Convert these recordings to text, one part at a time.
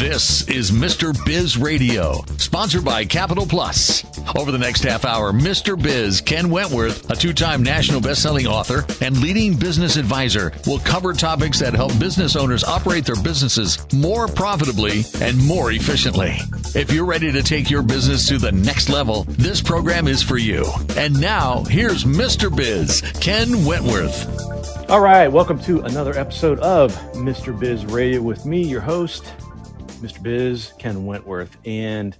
This is Mr. Biz Radio, sponsored by Capital Plus. Over the next half hour, Mr. Biz, Ken Wentworth, a two time national best-selling author and leading business advisor, will cover topics that help business owners operate their businesses more profitably and more efficiently. If you're ready to take your business to the next level, this program is for you. And now, here's Mr. Biz, Ken Wentworth. All right, welcome to another episode of Mr. Biz Radio with me, your host, Mr. Biz, Ken Wentworth. And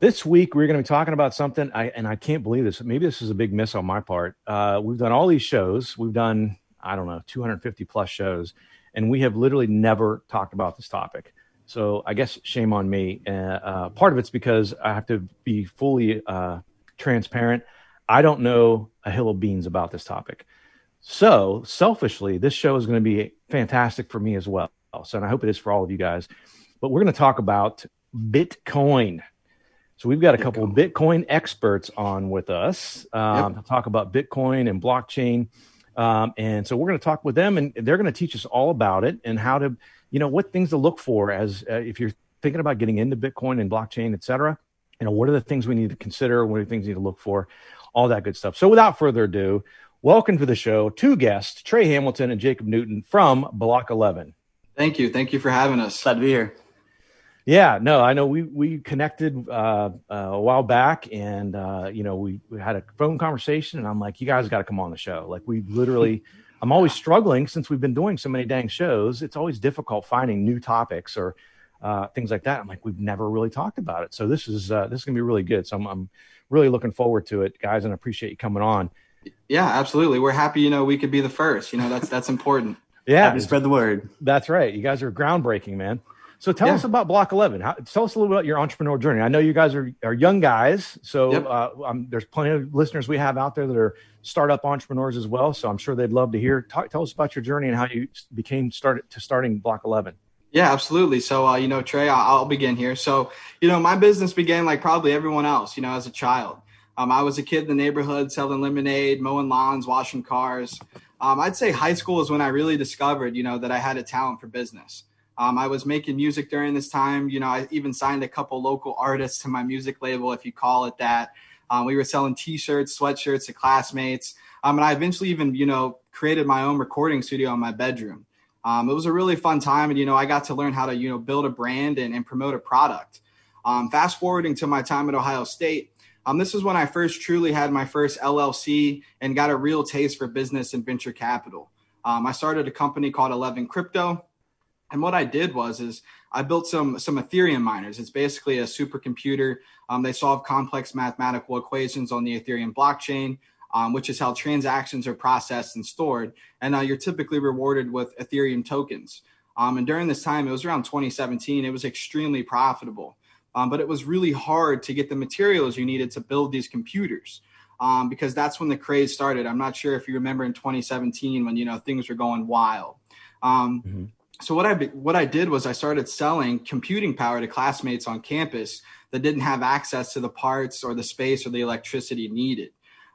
this week we're going to be talking about something, I, and I can't believe this. Maybe this is a big miss on my part. Uh, we've done all these shows. We've done, I don't know, 250 plus shows, and we have literally never talked about this topic. So I guess shame on me. Uh, uh, part of it's because I have to be fully uh, transparent. I don't know a hill of beans about this topic. So selfishly, this show is going to be fantastic for me as well. So, and I hope it is for all of you guys but we're going to talk about Bitcoin. So we've got a couple of Bitcoin experts on with us um, yep. to talk about Bitcoin and blockchain. Um, and so we're going to talk with them, and they're going to teach us all about it and how to, you know, what things to look for as uh, if you're thinking about getting into Bitcoin and blockchain, et cetera. You know, what are the things we need to consider? What are the things we need to look for? All that good stuff. So without further ado, welcome to the show, two guests, Trey Hamilton and Jacob Newton from Block 11. Thank you. Thank you for having us. Glad to be here. Yeah, no, I know we we connected uh, uh, a while back, and uh, you know we, we had a phone conversation, and I'm like, you guys got to come on the show. Like we literally, I'm always struggling since we've been doing so many dang shows. It's always difficult finding new topics or uh, things like that. I'm like, we've never really talked about it, so this is uh, this is gonna be really good. So I'm, I'm really looking forward to it, guys, and I appreciate you coming on. Yeah, absolutely. We're happy. You know, we could be the first. You know, that's that's important. yeah, happy spread the word. That's right. You guys are groundbreaking, man. So tell yeah. us about Block 11. How, tell us a little about your entrepreneur journey. I know you guys are, are young guys, so yep. uh, um, there's plenty of listeners we have out there that are startup entrepreneurs as well. So I'm sure they'd love to hear. Talk, tell us about your journey and how you became started to starting Block 11. Yeah, absolutely. So, uh, you know, Trey, I'll, I'll, begin here. So, you know, my business began like probably everyone else, you know, as a child. Um, I was a kid in the neighborhood selling lemonade, mowing lawns, washing cars. Um, I'd say high school is when I really discovered, you know, that I had a talent for business. Um, I was making music during this time. You know, I even signed a couple local artists to my music label, if you call it that. Um, we were selling T-shirts, sweatshirts to classmates, um, and I eventually even, you know, created my own recording studio in my bedroom. Um, it was a really fun time, and you know, I got to learn how to, you know, build a brand and, and promote a product. Um, fast forwarding to my time at Ohio State, um, this is when I first truly had my first LLC and got a real taste for business and venture capital. I started a company called Eleven Crypto. And what I did was is I built some some Ethereum miners. It's basically a supercomputer. Um, they solve complex mathematical equations on the Ethereum blockchain, um, which is how transactions are processed and stored. And uh, you're typically rewarded with Ethereum tokens. Um, and during this time, it was around 2017. It was extremely profitable, um, but it was really hard to get the materials you needed to build these computers. Um, because that's when the craze started. I'm not sure if you remember in 2017 when you know things were going wild. Um, mm-hmm so what I what I did was I started selling computing power to classmates on campus that didn't have access to the parts or the space or the electricity needed.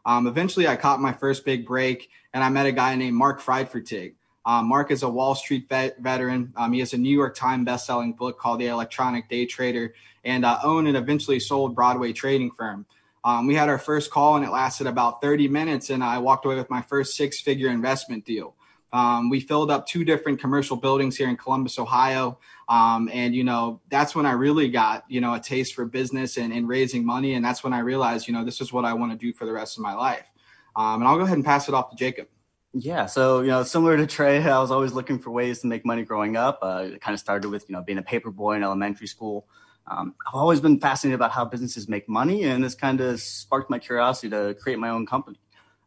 Um, eventually, I caught my first big break, and I met a guy named Marc Friedfertig. Um, Marc is a Wall Street vet- veteran. Um, he has a New York Times best-selling book called The Electronic Day Trader, and uh, owned and eventually sold Broadway Trading Firm. Um, we had our first call, and it lasted about 30 minutes, and I walked away with my first six-figure investment deal. Um, we filled up two different commercial buildings here in Columbus, Ohio. Um, and, you know, that's when I really got, you know, a taste for business and, and raising money. And that's when I realized, you know, this is what I want to do for the rest of my life. Um, and I'll go ahead and pass it off to Jacob. Yeah, so you know, similar to Trey, I was always looking for ways to make money growing up. Uh, it kind of started with you know being a paper boy in elementary school. Um, I've always been fascinated about how businesses make money, and this kind of sparked my curiosity to create my own company.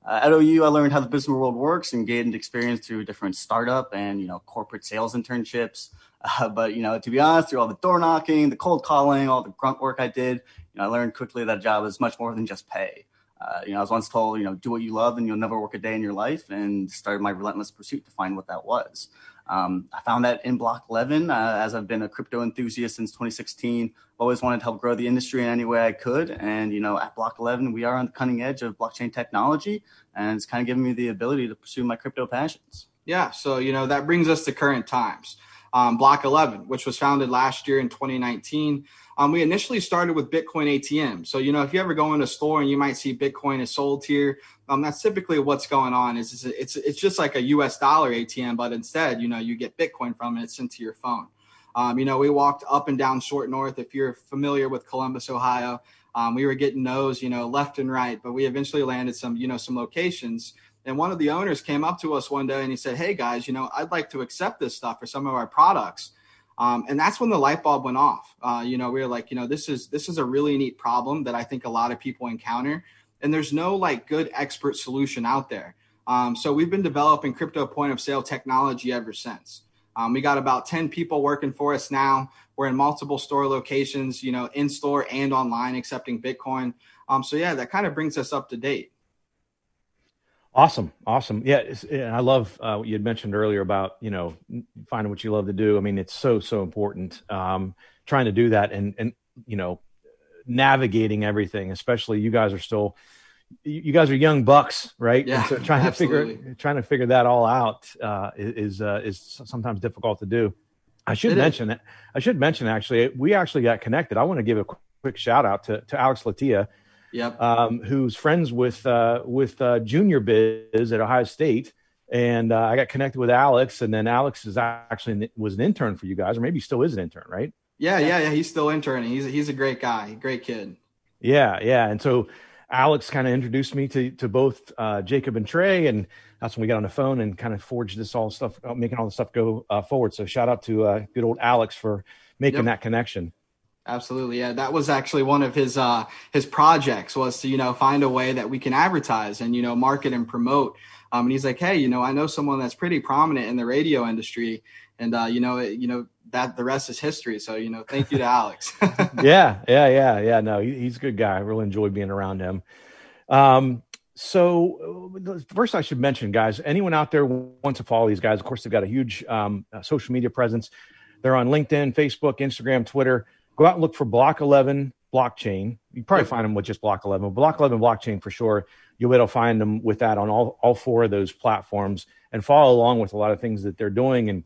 Uh, at OU, I learned how the business world works and gained experience through different startup and you know corporate sales internships. Uh, but you know, to be honest, through all the door knocking, the cold calling, all the grunt work I did, you know, I learned quickly that a job is much more than just pay. Uh, you know, I was once told, you know, do what you love and you'll never work a day in your life, and started my relentless pursuit to find what that was. Um, I found that in Block 11, uh, as I've been a crypto enthusiast since 2016, always wanted to help grow the industry in any way I could. And, you know, at Block 11, we are on the cutting edge of blockchain technology, and it's kind of given me the ability to pursue my crypto passions. Yeah. So, you know, that brings us to current times. um, Block 11, which was founded last year in 2019. Um, we initially started with Bitcoin ATM. So, you know, if you ever go in a store and you might see Bitcoin is sold here, um, that's typically what's going on. Is, it's it's just like a U.S. dollar ATM, but instead, you know, you get Bitcoin from it sent to your phone. Um, you know, we walked up and down Short North. If you're familiar with Columbus, Ohio, um, we were getting those, you know, left and right. But we eventually landed some, you know, some locations. And one of the owners came up to us one day and he said, "Hey guys, you know, I'd like to accept this stuff for some of our products." Um, and that's when the light bulb went off. Uh, you know, we were like, you know, this is this is a really neat problem that I think a lot of people encounter, and there's no like good expert solution out there. Um, so we've been developing crypto point of sale technology ever since. Um, we got about 10 people working for us now. We're in multiple store locations, you know, in store and online, accepting Bitcoin. Um, so yeah, that kind of brings us up to date. Awesome, awesome. Yeah, and I love uh, what you had mentioned earlier about you know finding what you love to do. I mean, it's so so important um, trying to do that and and you know navigating everything. Especially you guys are still you guys are young bucks, right? Yeah, so trying absolutely. to figure trying to figure that all out uh, is uh, is sometimes difficult to do. I should it mention that I should mention actually we actually got connected. I want to give a quick shout out to to Alex Latia Yep. Um, who's friends with uh, with uh, Junior Biz at Ohio State, and uh, I got connected with Alex, and then Alex is actually was an intern for you guys, or maybe still is an intern, right? Yeah, yeah, yeah. He's still interning. He's he's a great guy, great kid. Yeah, yeah. And so Alex kind of introduced me to to both uh, Jacob and Trey, and that's when we got on the phone and kind of forged this all stuff, uh, making all the stuff go uh, forward. So shout out to uh, good old Alex for making yep. that connection. Absolutely. Yeah. That was actually one of his uh his projects was to, you know, find a way that we can advertise and, you know, market and promote. Um and he's like, Hey, you know, I know someone that's pretty prominent in the radio industry and uh, you know, it, you know, that the rest is history. So, you know, thank you to Alex. yeah, yeah, yeah, yeah. No, he, he's a good guy. I really enjoy being around him. Um, so uh, first I should mention, guys, anyone out there wants to follow these guys, of course, they've got a huge um, social media presence. They're on LinkedIn, Facebook, Instagram, Twitter go out and look for Block 11 blockchain. You probably find them with just Block 11. Block 11 blockchain for sure. You'll be able to find them with that on all, all four of those platforms and follow along with a lot of things that they're doing. And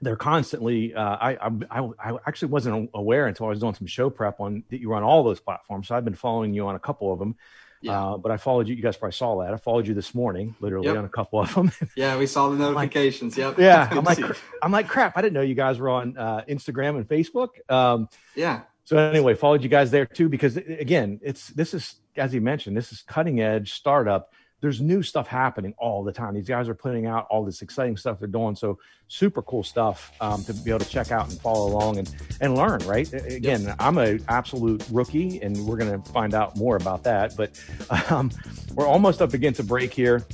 they're constantly, uh, I, I, I actually wasn't aware until I was doing some show prep on that you were on all those platforms. So I've been following you on a couple of them. Yeah. Uh, but I followed you. You guys probably saw that. I followed you this morning, literally yep. on a couple of them. yeah, we saw the notifications. like, yep. Yeah, I'm like, I'm like, crap. I didn't know you guys were on uh, Instagram and Facebook. Um, yeah. So anyway, followed you guys there too because again, it's this is as you mentioned, this is cutting edge startup there's new stuff happening all the time. These guys are putting out all this exciting stuff they're doing. So super cool stuff um, to be able to check out and follow along and, and learn, right? Again, yep. I'm an absolute rookie and we're going to find out more about that, but um, we're almost up against a break here.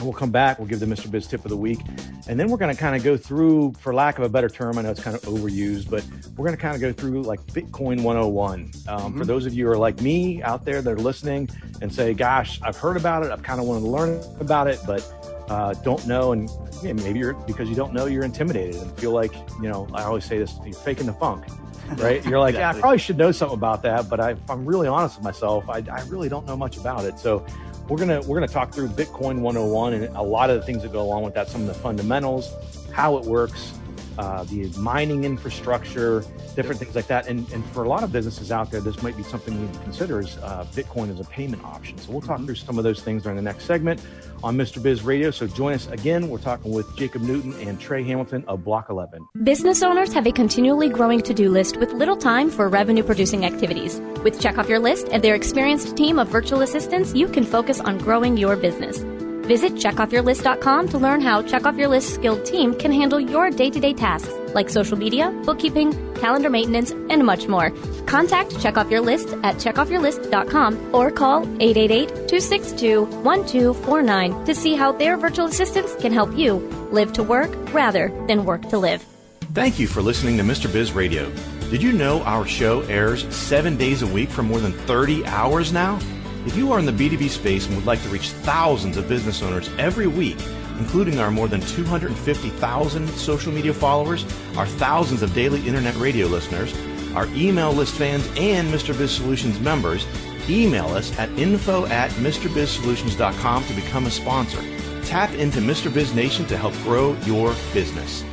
We'll come back. We'll give the Mr. Biz tip of the week. And then we're going to kind of go through, for lack of a better term, I know it's kind of overused, but we're going to kind of go through like Bitcoin 101. Um, mm-hmm. For those of you who are like me out there that are listening and say, gosh, I've heard about it. I've kind of wanted to learn about it, but uh, don't know. And yeah, maybe you're, because you don't know, you're intimidated and feel like, you know, I always say this, you're faking the funk right? You're like, exactly. yeah, I probably should know something about that, but I, if I'm really honest with myself, I, I, really don't know much about it. So we're gonna we're gonna talk through Bitcoin 101 and a lot of the things that go along with that, some of the fundamentals, how it works, uh, the mining infrastructure, different things like that. And, and for a lot of businesses out there, this might be something you consider is uh, Bitcoin as a payment option. So we'll talk mm-hmm. through some of those things during the next segment on Mr. Biz Radio. So join us again. We're talking with Jacob Newton and Trey Hamilton of Block 11. Business owners have a continually growing to-do list with little time for revenue producing activities. With Check Off Your List and their experienced team of virtual assistants, you can focus on growing your business. Visit checkoffyourlist.com to learn how Check Off Your List skilled team can handle your day-to-day tasks like social media, bookkeeping, calendar maintenance, and much more. Contact Check Off Your List at checkoffyourlist.com or call 888-262-1249 to see how their virtual assistants can help you live to work rather than work to live. Thank you for listening to Mr. Biz Radio. Did you know our show airs seven days a week for more than 30 hours now? If you are in the B2B space and would like to reach thousands of business owners every week, including our more than 250,000 social media followers, our thousands of daily internet radio listeners, our email list fans, and Mr. Biz Solutions members, email us at info at MrBizSolutions.com to become a sponsor. Tap into Mr. Biz Nation to help grow your business.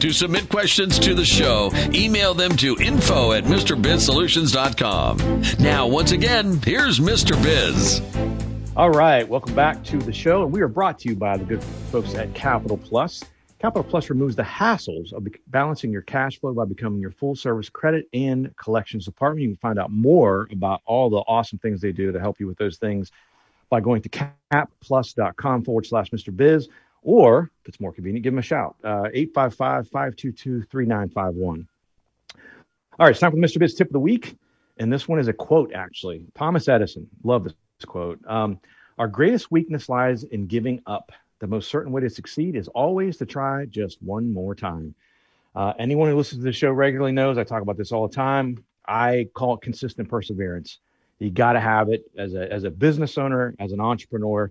To submit questions to the show, email them to info at MrBizSolutions.com. Now, once again, here's Mr. Biz. All right, welcome back to the show. And we are brought to you by the good folks at Capital Plus. Capital Plus removes the hassles of balancing your cash flow by becoming your full service credit and collections department. You can find out more about all the awesome things they do to help you with those things by going to capplus.com forward slash Mr. Biz, or if it's more convenient, give them a shout, uh, 855 522 3951. All right, it's time for Mr. Biz tip of the week. And this one is a quote, actually. Thomas Edison, love this quote. Um, Our greatest weakness lies in giving up. The most certain way to succeed is always to try just one more time. Uh, anyone who listens to the show regularly knows I talk about this all the time. I call it consistent perseverance. You got to have it as a as a business owner, as an entrepreneur.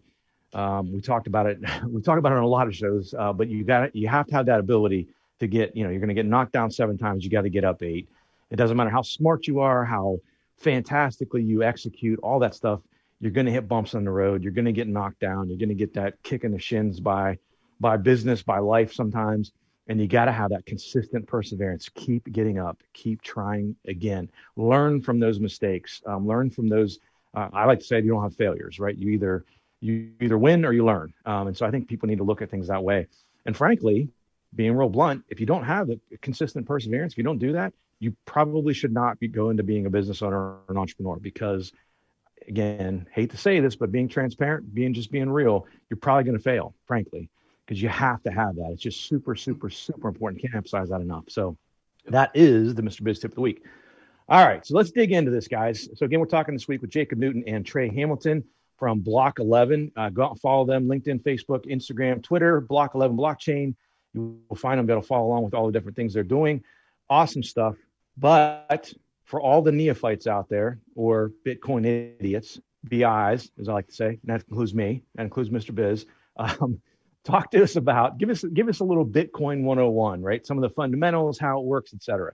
Um, we talked about it. We talked about it on a lot of shows, uh, but you got you have to have that ability to get. You know, you're going to get knocked down seven times. You got to get up eight. It doesn't matter how smart you are, how fantastically you execute, all that stuff you're going to hit bumps on the road. You're going to get knocked down. You're going to get that kick in the shins by by business, by life sometimes. And you got to have that consistent perseverance. Keep getting up. Keep trying again. Learn from those mistakes. Um, learn from those. Uh, I like to say you don't have failures, right? You either you either win or you learn. Um, and so I think people need to look at things that way. And frankly, being real blunt, if you don't have the consistent perseverance, if you don't do that, you probably should not be going to being a business owner or an entrepreneur because again, hate to say this, but being transparent, being just being real, you're probably going to fail, frankly, because you have to have that. It's just super, super, super important. Can't emphasize that enough. So that is the Mr. Biz tip of the week. All right, so let's dig into this, guys. So again, we're talking this week with Jacob Newton and Trey Hamilton from Block 11. Uh, go out and follow them: LinkedIn, Facebook, Instagram, Twitter. Block 11 Blockchain. You will find them. That'll follow along with all the different things they're doing. Awesome stuff. But for all the neophytes out there or Bitcoin idiots, BIs, as I like to say, and that includes me, that includes Mr. Biz. Um, talk to us about give us give us a little Bitcoin 101, right? Some of the fundamentals, how it works, etc.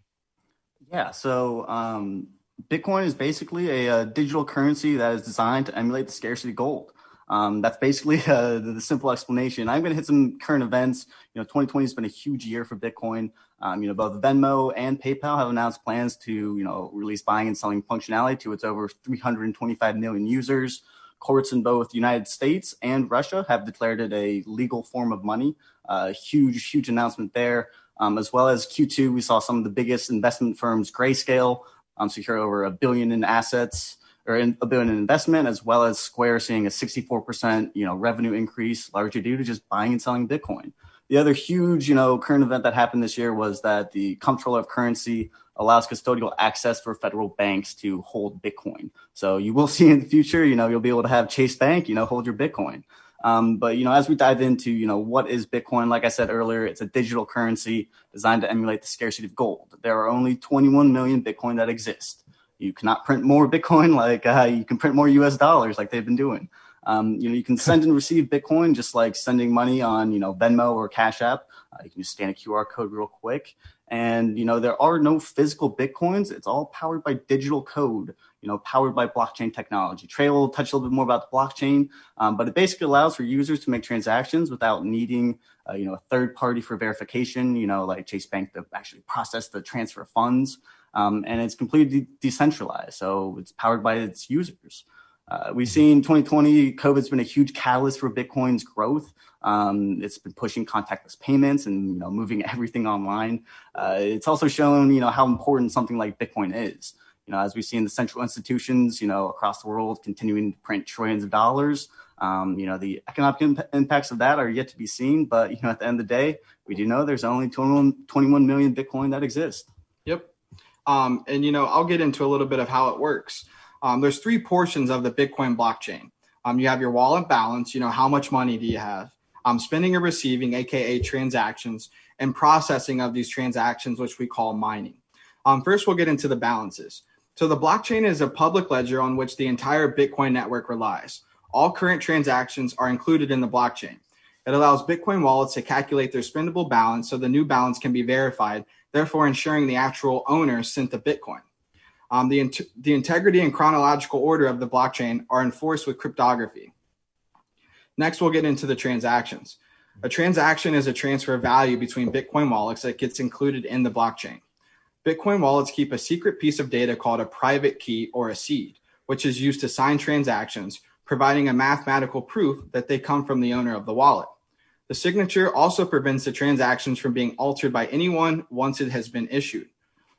Yeah, so um, Bitcoin is basically a, a, digital currency that is designed to emulate the scarcity of gold. Um, that's basically uh, the, the, simple explanation. I'm going to hit some current events. You know, 2020 has been a huge year for Bitcoin. Um, you know, both Venmo and PayPal have announced plans to, you know, release buying and selling functionality to its over 325 million users. Courts in both the United States and Russia have declared it a legal form of money. Uh, huge, huge announcement there. Um, as well as Q2, we saw some of the biggest investment firms, Grayscale, Um, secure over a billion in assets or a billion in investment, as well as Square seeing a 64% you know revenue increase, largely due to just buying and selling Bitcoin. The other huge, you know, current event that happened this year was that the comptroller of currency allows custodial access for federal banks to hold Bitcoin. So you will see in the future, you know, you'll be able to have Chase Bank, you know, hold your Bitcoin. Um, but you know, as we dive into, you know, what is Bitcoin? Like I said earlier, it's a digital currency designed to emulate the scarcity of gold. There are only 21 million Bitcoin that exist. You cannot print more Bitcoin like uh, you can print more US dollars like they've been doing. Um, you know, you can send and receive Bitcoin just like sending money on, you know, Venmo or Cash App. Uh, you can just scan a QR code real quick. And, you know, there are no physical Bitcoins. It's all powered by digital code, you know, powered by blockchain technology. Trey will touch a little bit more about the blockchain, um, but it basically allows for users to make transactions without needing, uh, you know, a third party for verification, you know, like Chase Bank to actually process the transfer of funds. Um, and it's completely de- decentralized. So it's powered by its users. Uh, we've seen 2020, COVID's been a huge catalyst for Bitcoin's growth. Um, it's been pushing contactless payments and you know moving everything online. Uh, it's also shown you know how important something like Bitcoin is. You know, as we see in the central institutions, you know, across the world continuing to print trillions of dollars. Um, you know, the economic imp- impacts of that are yet to be seen. But you know, at the end of the day, we do know there's only 21, 21 million Bitcoin that exist. Yep. Um, and you know, I'll get into a little bit of how it works. Um, there's three portions of the Bitcoin blockchain. Um, you have your wallet balance, you know, how much money do you have? Um, spending and receiving, aka transactions, and processing of these transactions, which we call mining. Um, first, we'll get into the balances. So, the blockchain is a public ledger on which the entire Bitcoin network relies. All current transactions are included in the blockchain. It allows Bitcoin wallets to calculate their spendable balance so the new balance can be verified, therefore ensuring the actual owner sent the Bitcoin. Um, the, the integrity and chronological order of the blockchain are enforced with cryptography. Next, we'll get into the transactions. A transaction is a transfer of value between Bitcoin wallets that gets included in the blockchain. Bitcoin wallets keep a secret piece of data called a private key or a seed, which is used to sign transactions, providing a mathematical proof that they come from the owner of the wallet. The signature also prevents the transactions from being altered by anyone once it has been issued.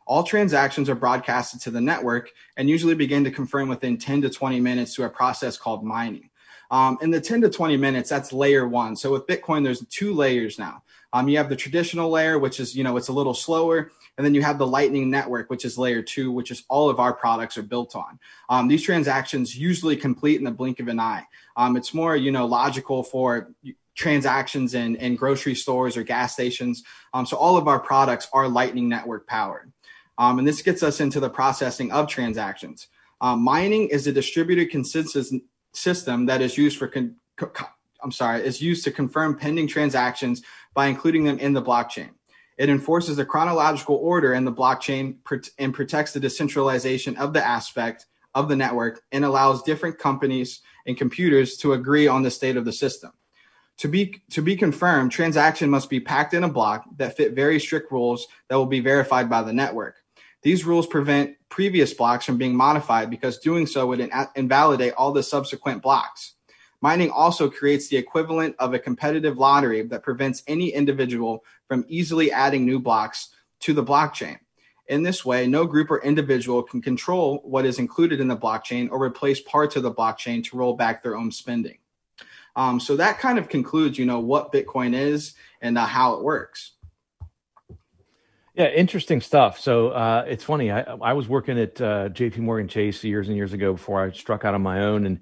All transactions are broadcasted to the network and usually begin to confirm within 10 to 20 minutes through a process called mining. Um, in the 10 to 20 minutes, that's layer one. So with Bitcoin, there's two layers now. Um, you have the traditional layer, which is, you know, it's a little slower. And then you have the Lightning Network, which is layer two, which is all of our products are built on. Um, these transactions usually complete in the blink of an eye. Um, it's more, you know, logical for transactions in, in grocery stores or gas stations. Um, so all of our products are Lightning Network powered. Um, and this gets us into the processing of transactions. Um, mining is a distributed consensus system that is used for, con- co- I'm sorry, is used to confirm pending transactions by including them in the blockchain. It enforces the chronological order in the blockchain and protects the decentralization of the aspect of the network and allows different companies and computers to agree on the state of the system. To be to be confirmed, transaction must be packed in a block that fit very strict rules that will be verified by the network. These rules prevent previous blocks from being modified because doing so would in- invalidate all the subsequent blocks. Mining also creates the equivalent of a competitive lottery that prevents any individual from easily adding new blocks to the blockchain. In this way, no group or individual can control what is included in the blockchain or replace parts of the blockchain to roll back their own spending. Um, so that kind of concludes, you know, what Bitcoin is and uh, how it works. Yeah, interesting stuff. So uh, it's funny. I, I was working at uh, J.P. Morgan Chase years and years ago before I struck out on my own, and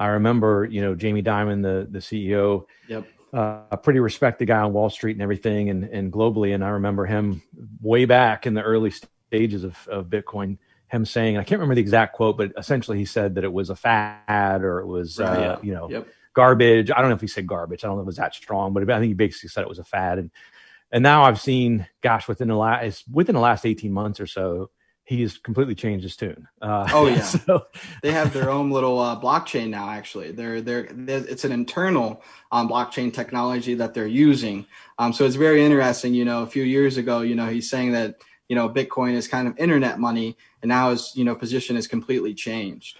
I remember, you know, Jamie Dimon, the the CEO, yep. Uh, a pretty respected guy on Wall Street and everything, and and globally. And I remember him way back in the early stages of, of Bitcoin, him saying, I can't remember the exact quote, but essentially he said that it was a fad or it was, right, uh, yeah. you know, yep. garbage. I don't know if he said garbage. I don't know if it was that strong, but I think he basically said it was a fad. And and now I've seen, gosh, within the last within the last eighteen months or so, he's completely changed his tune. Uh, oh yeah, so. they have their own little uh, blockchain now. Actually, they're, they're, they're it's an internal um, blockchain technology that they're using. Um, so it's very interesting. You know, a few years ago, you know, he's saying that you know Bitcoin is kind of internet money, and now his you know position is completely changed.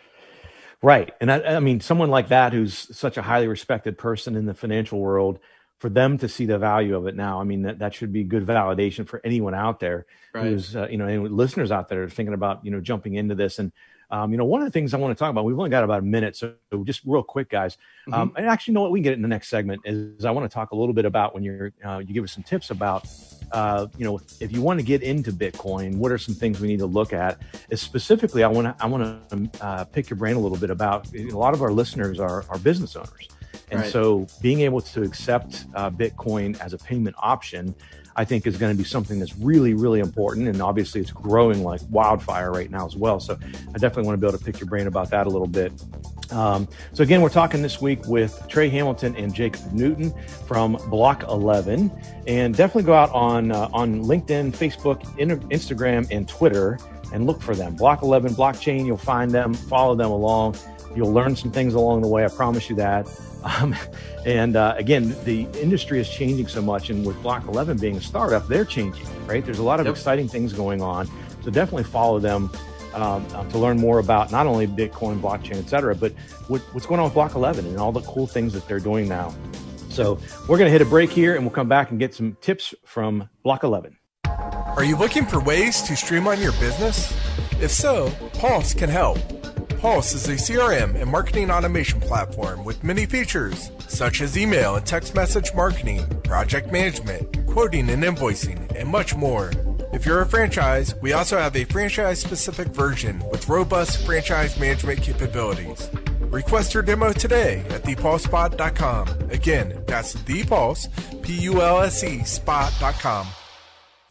Right, and I, I mean, someone like that who's such a highly respected person in the financial world for them to see the value of it now. I mean, that, that should be good validation for anyone out there right. who's, uh, you know, any listeners out there thinking about, you know, jumping into this. And, um, you know, one of the things I want to talk about, we've only got about a minute. So just real quick, guys. Mm-hmm. Um, and actually, you know what? We can get in the next segment is I want to talk a little bit about when you're, uh, you give us some tips about, uh, you know, if you want to get into Bitcoin, what are some things we need to look at? Is specifically, I want to, I want to uh, pick your brain a little bit about a lot of our listeners are, are business owners. And right. so being able to accept uh, Bitcoin as a payment option, I think is going to be something that's really, really important. And obviously it's growing like wildfire right now as well. So I definitely want to be able to pick your brain about that a little bit. Um, so again, we're talking this week with Trey Hamilton and Jacob Newton from Block 11, and definitely go out on uh, on LinkedIn, Facebook, Instagram, and Twitter, and look for them. Block 11 Blockchain. You'll find them. Follow them along. You'll learn some things along the way. I promise you that. Um, and uh, again, the industry is changing so much, and with Block 11 being a startup, they're changing, right? There's a lot of yep. exciting things going on. So definitely follow them um, uh, to learn more about not only Bitcoin, blockchain, et cetera, but what, what's going on with Block 11 and all the cool things that they're doing now. So we're going to hit a break here, and we'll come back and get some tips from Block 11. Are you looking for ways to streamline your business? If so, Pulse can help. Pulse is a CRM and marketing automation platform with many features, such as email and text message marketing, project management, quoting and invoicing, and much more. If you're a franchise, we also have a franchise specific version with robust franchise management capabilities. Request your demo today at thepulsespot.com. Again, that's thepulse, P-U-L-S-E, spot.com.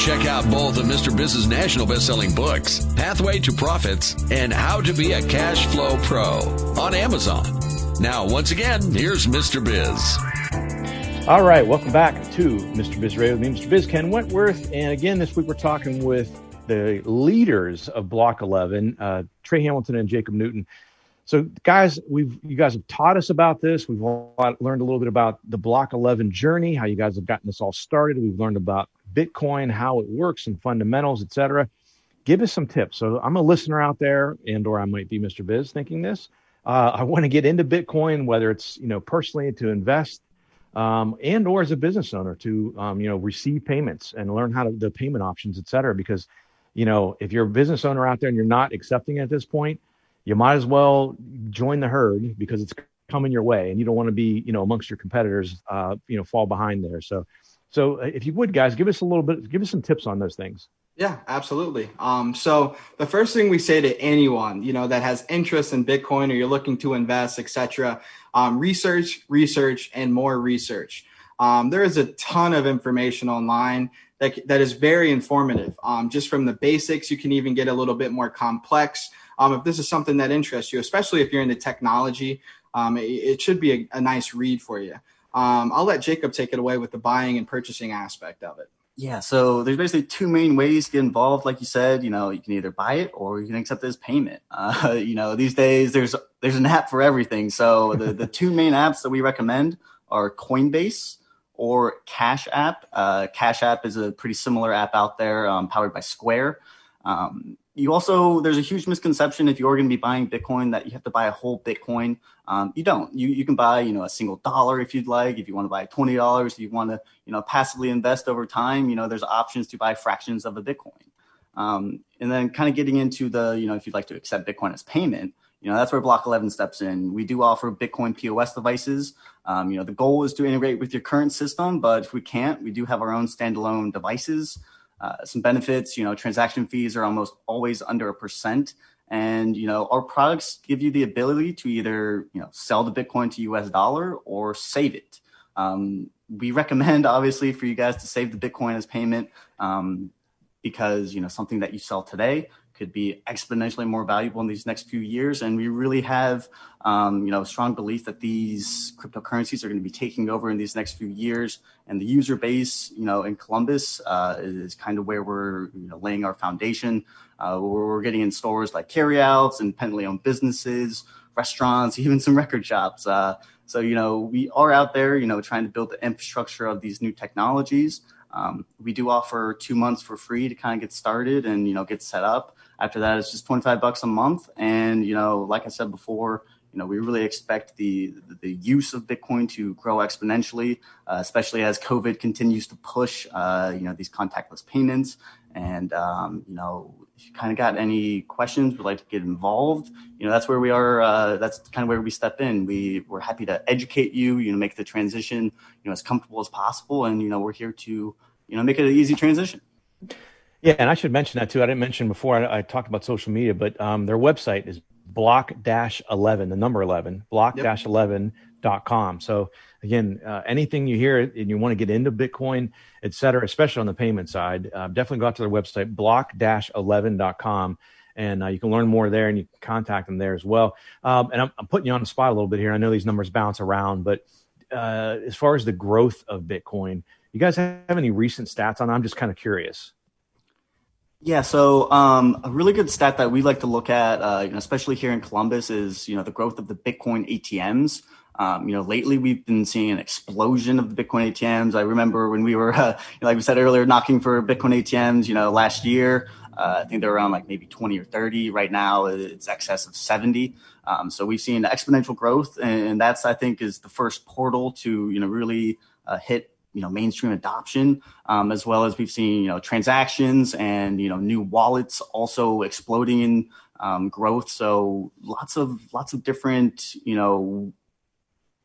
Check out both of Mr. Biz's national best-selling books, Pathway to Profits and How to Be a Cash Flow Pro on Amazon. Now, once again, here's Mr. Biz. All right, welcome back to Mr. Biz Radio with me, Mr. Biz Ken Wentworth. And again, this week we're talking with the leaders of Block 11, uh, Trey Hamilton and Jacob Newton. So, guys, we've you guys have taught us about this. We've learned a little bit about the Block 11 journey, how you guys have gotten this all started. We've learned about Bitcoin, how it works, and fundamentals, etc. Give us some tips. So, I'm a listener out there, and or I might be Mr. Biz thinking this. Uh, I want to get into Bitcoin, whether it's you know personally to invest, um, and or as a business owner to um, you know receive payments and learn how to the payment options, etc. Because you know if you're a business owner out there and you're not accepting at this point you might as well join the herd because it's coming your way and you don't want to be you know amongst your competitors uh, you know fall behind there so so uh, if you would guys give us a little bit give us some tips on those things. Yeah absolutely. Um, so the first thing we say to anyone you know that has interest in bitcoin or you're looking to invest etc um, research research and more research. Um, there is a ton of information online that, that is very informative. Um, just from the basics you can even get a little bit more complex. Um, if this is something that interests you, especially if you're into technology, um, it, it, should be a, a, nice read for you. Um, I'll let Jacob take it away with the buying and purchasing aspect of it. Yeah, so there's basically two main ways to get involved. Like you said, you know, you can either buy it or you can accept it as payment. Uh, you know, these days there's there's an app for everything. So the the two main apps that we recommend are Coinbase or Cash App. Uh, Cash App is a pretty similar app out there, um, powered by Square. Um, you also there's a huge misconception if you're going to be buying bitcoin that you have to buy a whole bitcoin. Um, you don't. You, you can buy you know a single dollar if you'd like. If you want to buy $20 if you want to you know passively invest over time you know there's options to buy fractions of a bitcoin. Um, and then kind of getting into the you know if you'd like to accept bitcoin as payment you know that's where block 11 steps in. We do offer bitcoin pos devices. Um, you know the goal is to integrate with your current system but if we can't we do have our own standalone devices some benefits, you know, transaction fees are almost always under a percent. And, you know, our products give you the ability to either, you know, sell the Bitcoin to US dollar or save it. Um, we recommend, obviously, for you guys to save the Bitcoin as payment um, because, you know, something that you sell today could be exponentially more valuable in these next few years. And we really have, um, you know, strong belief that these cryptocurrencies are going to be taking over in these next few years. And the user base, you know, in Columbus uh, is kind of where we're, you know, laying our foundation. Uh, we're getting in stores like carryouts and independently owned businesses, restaurants, even some record shops. Uh, so, you know, we are out there, you know, trying to build the infrastructure of these new technologies. Um, we do offer two months for free to kind of get started and you know get set up. After that, it's just 25 bucks a month. And, you know, like I said before, you know, we really expect the the use of Bitcoin to grow exponentially, uh, especially as COVID continues to push, uh, you know, these contactless payments. And um, you know, if you kind of got any questions, would like to get involved, you know, that's where we are. Uh, that's kind of where we step in. We we're happy to educate you, you know, make the transition, you know, as comfortable as possible, and you know, we're here to, you know, make it an easy transition. Yeah, and I should mention that too. I didn't mention before. I, I talked about social media, but um, their website is block dash 11, the number 11, block dash 11.com. So again, uh, anything you hear and you want to get into Bitcoin, et cetera, especially on the payment side, uh, definitely go out to their website, block dash 11.com. And uh, you can learn more there and you can contact them there as well. Um, and I'm, I'm, putting you on the spot a little bit here. I know these numbers bounce around, but uh, as far as the growth of Bitcoin, you guys have any recent stats on? That? I'm just kind of curious. Yeah, so um, a really good stat that we like to look at, uh, you know, especially here in Columbus, is you know the growth of the Bitcoin ATMs. Um, you know, lately we've been seeing an explosion of the Bitcoin ATMs. I remember when we were, uh, like we said earlier, knocking for Bitcoin ATMs. You know, last year uh, I think they're around like maybe 20 or 30. Right now it's excess of 70. Um, so we've seen exponential growth, and that's I think is the first portal to you know really uh, hit you know mainstream adoption um, as well as we've seen you know transactions and you know new wallets also exploding in um, growth. So lots of lots of different you know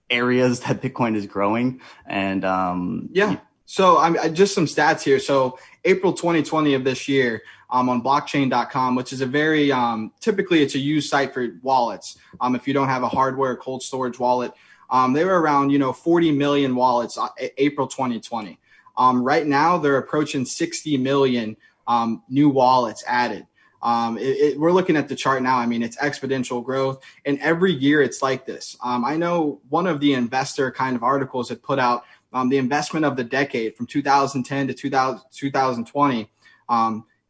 areas that bitcoin is growing and um, yeah. so i'm just some stats here. So april 2020 of this year um, on blockchain.com which is a very um, typically it's a used site for wallets um, if you don't have a hardware cold storage wallet um, they were around you know 40 million wallets uh, April 2020. Um, right now, they're approaching 60 million um, new wallets added. Um, it, it, we're looking at the chart now. I mean, it's exponential growth, and every year it's like this. Um, I know one of the investor kind of articles had put out um, the investment of the decade from 2010 to 2000, 2020.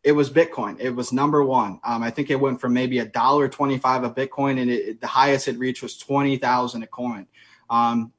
It was Bitcoin. It was number one. Um, I think it went from maybe a dollar twenty-five a Bitcoin, and it, the highest it reached was twenty thousand a coin. Um,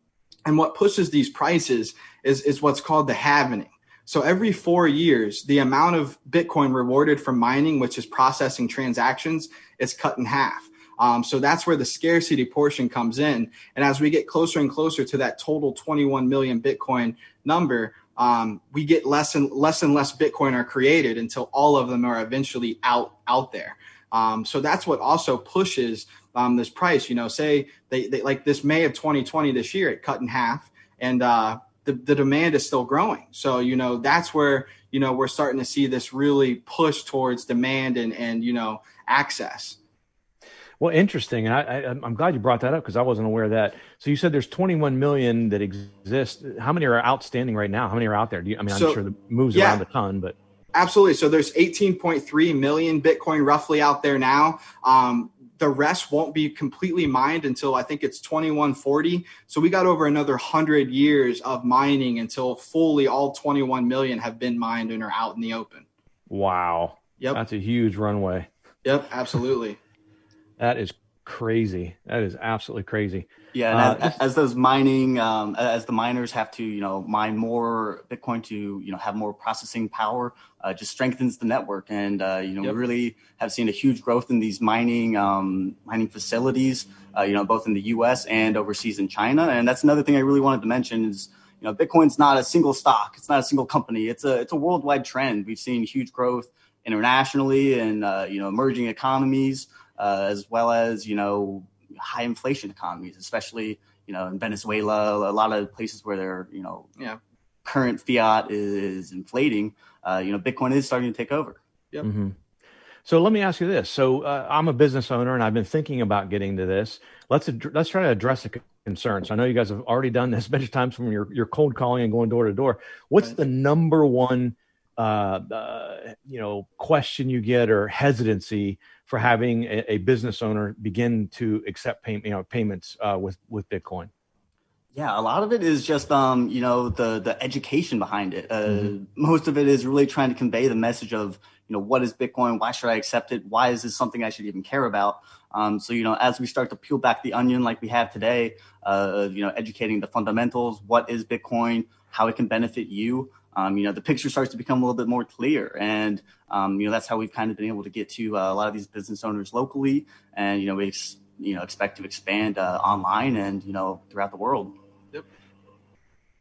and what pushes these prices is is what's called the halvening. So every four years, the amount of Bitcoin rewarded from mining, which is processing transactions, is cut in half. Um, so that's where the scarcity portion comes in. And as we get closer and closer to that total 21 million Bitcoin number, um, we get less and less and less Bitcoin are created until all of them are eventually out out there. Um, so that's what also pushes um, this price. You know, say they, they, like this May of 2020 this year, it cut in half, and uh, the, the demand is still growing. So, you know, that's where, you know, we're starting to see this really push towards demand and, and you know, access. Well, interesting. And I, I, am glad you brought that up because I wasn't aware of that. So you said there's 21 million that exist. How many are outstanding right now? How many are out there? You, I mean, I'm sure it moves yeah, around a ton, but absolutely. So there's 18.3 million Bitcoin roughly out there now. Um, the rest won't be completely mined until I think it's 2140. So we got over another 100 years of mining until fully all 21 million have been mined and are out in the open. Wow. Yep. That's a huge runway. Yep, absolutely. That is crazy. That is absolutely crazy. Yeah, and uh, as, as, those mining, um, as the miners have to, you know, mine more Bitcoin to, you know, have more processing power, uh, just strengthens the network. And uh, you know, yep. we really have seen a huge growth in these mining um, mining facilities, uh, you know, both in the U.S. and overseas in China. And that's another thing I really wanted to mention is, you know, Bitcoin's not a single stock, it's not a single company, it's a it's a worldwide trend. We've seen huge growth internationally and uh, you know emerging economies, uh, as well as you know high inflation economies, especially you know in Venezuela, a lot of places where their you know yeah. current fiat is inflating. Uh, you know, Bitcoin is starting to take over. Yep. Mm-hmm. So let me ask you this. So uh, I'm a business owner, and I've been thinking about getting to this. Let's ad- let's try to address the concerns. I know you guys have already done this many times from your your cold calling and going door to door. What's right. the number one uh, uh, you know question you get or hesitancy for having a, a business owner begin to accept pay, you know, payments uh, with with Bitcoin? Yeah, a lot of it is just um, you know the the education behind it. Uh, mm-hmm. Most of it is really trying to convey the message of you know what is Bitcoin? Why should I accept it? Why is this something I should even care about? Um, so you know, as we start to peel back the onion like we have today, uh, you know, educating the fundamentals, what is Bitcoin, how it can benefit you um, you know, the picture starts to become a little bit more clear. And, um, you know, that's how we've kind of been able to get to uh, a lot of these business owners locally. And, you know, we, ex- you know, expect to expand uh, online and, you know, throughout the world. Yep.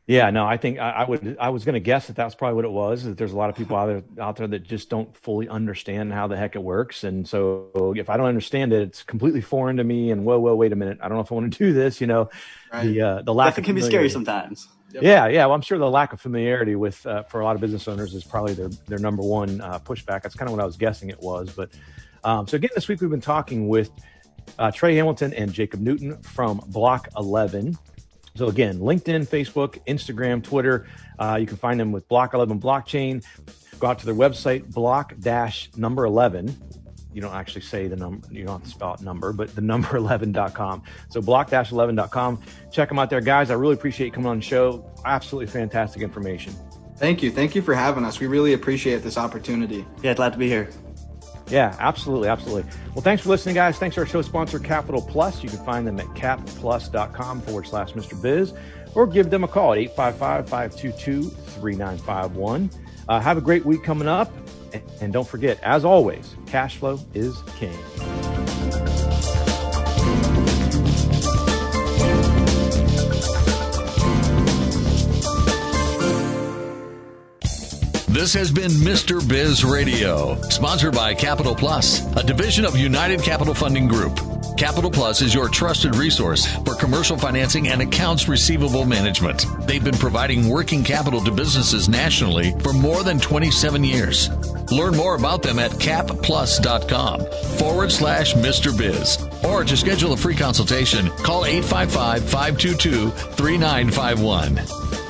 Yeah, no, I think I, I would. I was going to guess that that's probably what it was. That there's a lot of people out there out there that just don't fully understand how the heck it works, and so if I don't understand it, it's completely foreign to me. And whoa, whoa, wait a minute, I don't know if I want to do this. You know, right. the uh, the lack. That can be scary sometimes. Yeah, yeah. Well, I'm sure the lack of familiarity with uh, for a lot of business owners is probably their their number one uh, pushback. That's kind of what I was guessing it was. But um, so again, this week we've been talking with uh, Trey Hamilton and Jacob Newton from Block 11. So again, LinkedIn, Facebook, Instagram, Twitter. Uh, you can find them with Block 11 Blockchain. Go out to their website, block dash number 11 you don't actually say the number, you don't have to spell out number, but the number 11.com. So block 11.com. Check them out there, guys. I really appreciate you coming on the show. Absolutely fantastic information. Thank you. Thank you for having us. We really appreciate this opportunity. Yeah, glad to be here. Yeah, absolutely. Absolutely. Well, thanks for listening, guys. Thanks to our show sponsor, Capital Plus. You can find them at capplus.com forward slash Mr. Biz or give them a call at 855 522 3951. Uh, have a great week coming up. And don't forget, as always, cash flow is king. This has been Mr. Biz Radio, sponsored by Capital Plus, a division of United Capital Funding Group. Capital Plus is your trusted resource for commercial financing and accounts receivable management. They've been providing working capital to businesses nationally for more than 27 years. Learn more about them at capplus.com forward slash Mr. Biz. Or to schedule a free consultation, call 855 522 3951.